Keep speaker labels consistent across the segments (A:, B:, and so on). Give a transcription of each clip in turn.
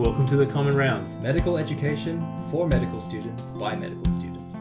A: Welcome to the Common Rounds.
B: Medical education for medical students by medical students.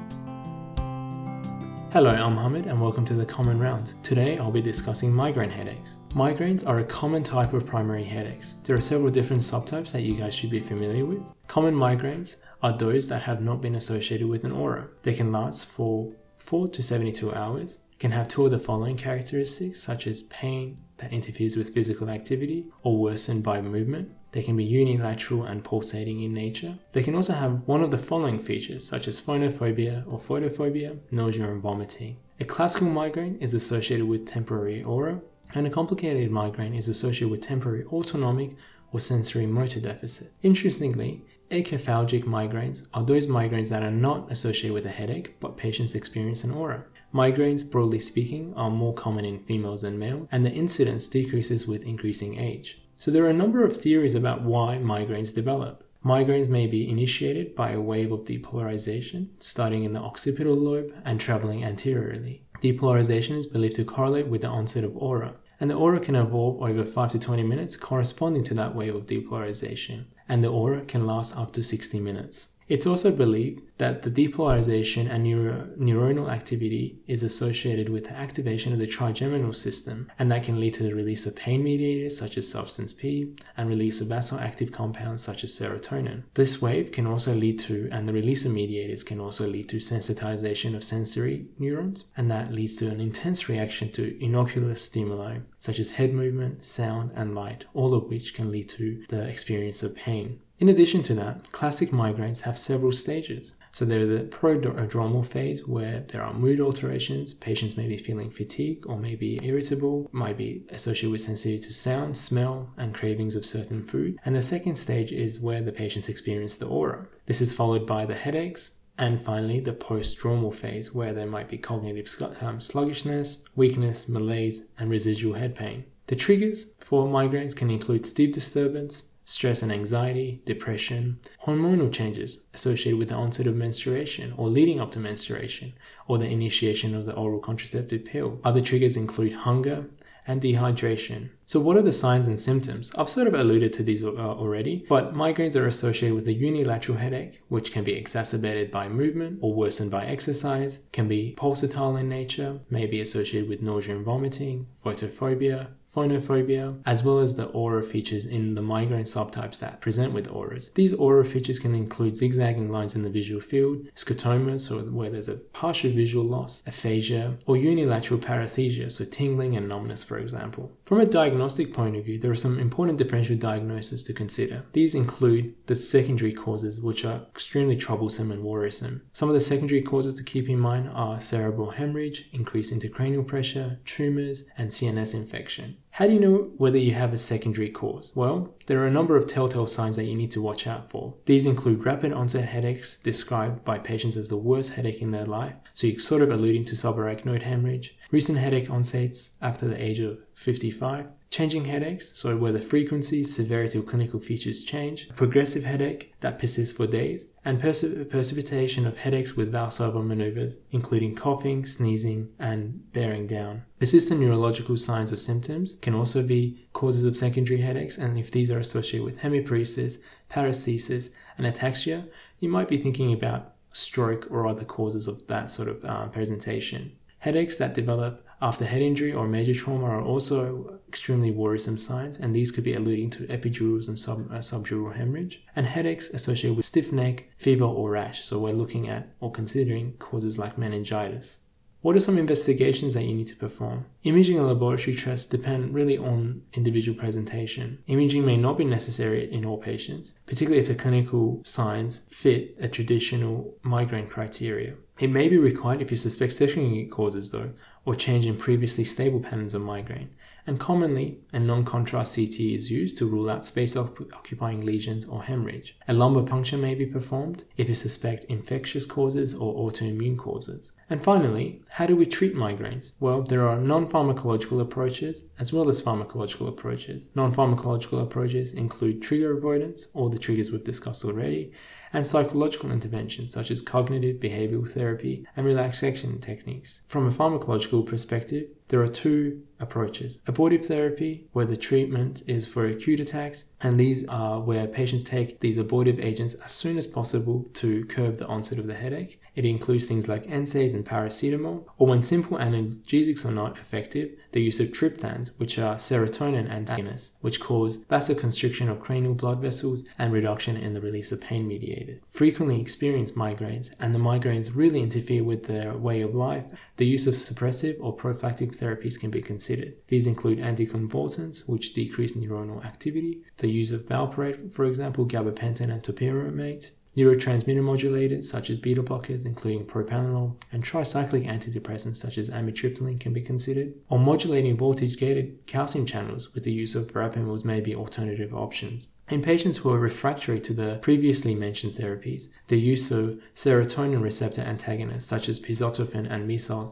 A: Hello, I'm Hamid and welcome to the Common Rounds. Today I'll be discussing migraine headaches. Migraines are a common type of primary headaches. There are several different subtypes that you guys should be familiar with. Common migraines are those that have not been associated with an aura. They can last for 4 to 72 hours, can have two of the following characteristics, such as pain that interferes with physical activity or worsened by movement. They can be unilateral and pulsating in nature. They can also have one of the following features, such as phonophobia or photophobia, nausea and vomiting. A classical migraine is associated with temporary aura, and a complicated migraine is associated with temporary autonomic or sensory motor deficits. Interestingly, acephalgic migraines are those migraines that are not associated with a headache, but patients experience an aura. Migraines, broadly speaking, are more common in females than males, and the incidence decreases with increasing age. So there are a number of theories about why migraines develop. Migraines may be initiated by a wave of depolarization, starting in the occipital lobe and traveling anteriorly. Depolarization is believed to correlate with the onset of aura, and the aura can evolve over 5 to 20 minutes corresponding to that wave of depolarization, and the aura can last up to 60 minutes. It's also believed that the depolarization and neuro- neuronal activity is associated with the activation of the trigeminal system, and that can lead to the release of pain mediators such as substance P and release of vasoactive compounds such as serotonin. This wave can also lead to, and the release of mediators can also lead to sensitization of sensory neurons, and that leads to an intense reaction to innocuous stimuli such as head movement, sound, and light, all of which can lead to the experience of pain. In addition to that, classic migraines have several stages. So there's a prodromal phase where there are mood alterations, patients may be feeling fatigue or may be irritable, might be associated with sensitivity to sound, smell, and cravings of certain food. And the second stage is where the patients experience the aura. This is followed by the headaches, and finally the postdromal phase where there might be cognitive um, sluggishness, weakness, malaise, and residual head pain. The triggers for migraines can include sleep disturbance, stress and anxiety, depression, hormonal changes associated with the onset of menstruation or leading up to menstruation, or the initiation of the oral contraceptive pill. Other triggers include hunger and dehydration. So, what are the signs and symptoms? I've sort of alluded to these uh, already, but migraines are associated with a unilateral headache, which can be exacerbated by movement or worsened by exercise, can be pulsatile in nature, may be associated with nausea and vomiting, photophobia, phonophobia, as well as the aura features in the migraine subtypes that present with auras. These aura features can include zigzagging lines in the visual field, scotomas, so where there's a partial visual loss, aphasia, or unilateral paresthesia, so tingling and numbness, for example. From a diagnostic point of view, there are some important differential diagnoses to consider. These include the secondary causes, which are extremely troublesome and worrisome. Some of the secondary causes to keep in mind are cerebral hemorrhage, increased intracranial pressure, tumors, and CNS infection. How do you know whether you have a secondary cause? Well, there are a number of telltale signs that you need to watch out for. These include rapid onset headaches described by patients as the worst headache in their life, so you're sort of alluding to subarachnoid hemorrhage, recent headache onsets after the age of 55, changing headaches, so where the frequency, severity, or clinical features change, progressive headache that persists for days, and precipitation of headaches with Valsalva maneuvers, including coughing, sneezing, and bearing down. Persistent neurological signs or symptoms can also be causes of secondary headaches, and if these are associated with hemiparesis, paresthesis, and ataxia, you might be thinking about stroke or other causes of that sort of uh, presentation. Headaches that develop after head injury or major trauma are also extremely worrisome signs, and these could be alluding to epidurals and sub, uh, subdural hemorrhage, and headaches associated with stiff neck, fever, or rash. So we're looking at or considering causes like meningitis. What are some investigations that you need to perform? Imaging and laboratory tests depend really on individual presentation. Imaging may not be necessary in all patients, particularly if the clinical signs fit a traditional migraine criteria. It may be required if you suspect secondary causes, though, or change in previously stable patterns of migraine. And commonly, a non contrast CT is used to rule out space occupying lesions or hemorrhage. A lumbar puncture may be performed if you suspect infectious causes or autoimmune causes. And finally, how do we treat migraines? Well, there are non pharmacological approaches as well as pharmacological approaches. Non pharmacological approaches include trigger avoidance, all the triggers we've discussed already, and psychological interventions such as cognitive behavioral therapy and relaxation techniques. From a pharmacological perspective, There are two approaches abortive therapy, where the treatment is for acute attacks, and these are where patients take these abortive agents as soon as possible to curb the onset of the headache. It includes things like NSAIDs and paracetamol, or when simple analgesics are not effective, the use of triptans, which are serotonin antagonists, which cause vasoconstriction of cranial blood vessels and reduction in the release of pain mediators. Frequently experienced migraines, and the migraines really interfere with their way of life, the use of suppressive or prophylactic therapies can be considered. These include anticonvulsants, which decrease neuronal activity, the use of valproate, for example, gabapentin and topiramate, neurotransmitter modulators such as beta blockers, including propranolol, and tricyclic antidepressants such as amitriptyline can be considered, or modulating voltage gated calcium channels with the use of verapamils may be alternative options. In patients who are refractory to the previously mentioned therapies, the use of serotonin receptor antagonists such as pizotifen and methyl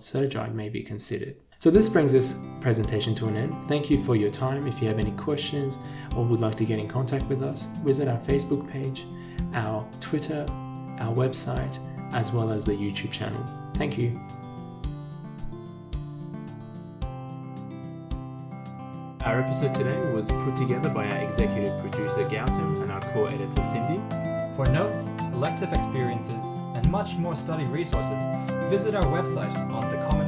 A: may be considered. So this brings this presentation to an end. Thank you for your time. If you have any questions or would like to get in contact with us, visit our Facebook page, our Twitter, our website, as well as the YouTube channel. Thank you. Our episode today was put together by our executive producer Gautam and our core editor Cindy.
B: For notes, elective experiences, and much more study resources, visit our website on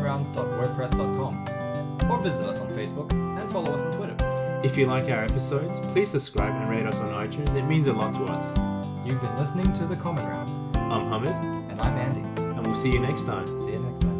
B: thecommonrounds.wordpress.com or visit us on Facebook and follow us on Twitter.
A: If you like our episodes, please subscribe and rate us on iTunes. It means a lot to us.
B: You've been listening to The Common Rounds.
A: I'm Hamid,
B: And I'm Andy.
A: and we'll see you next time.
B: See you next time.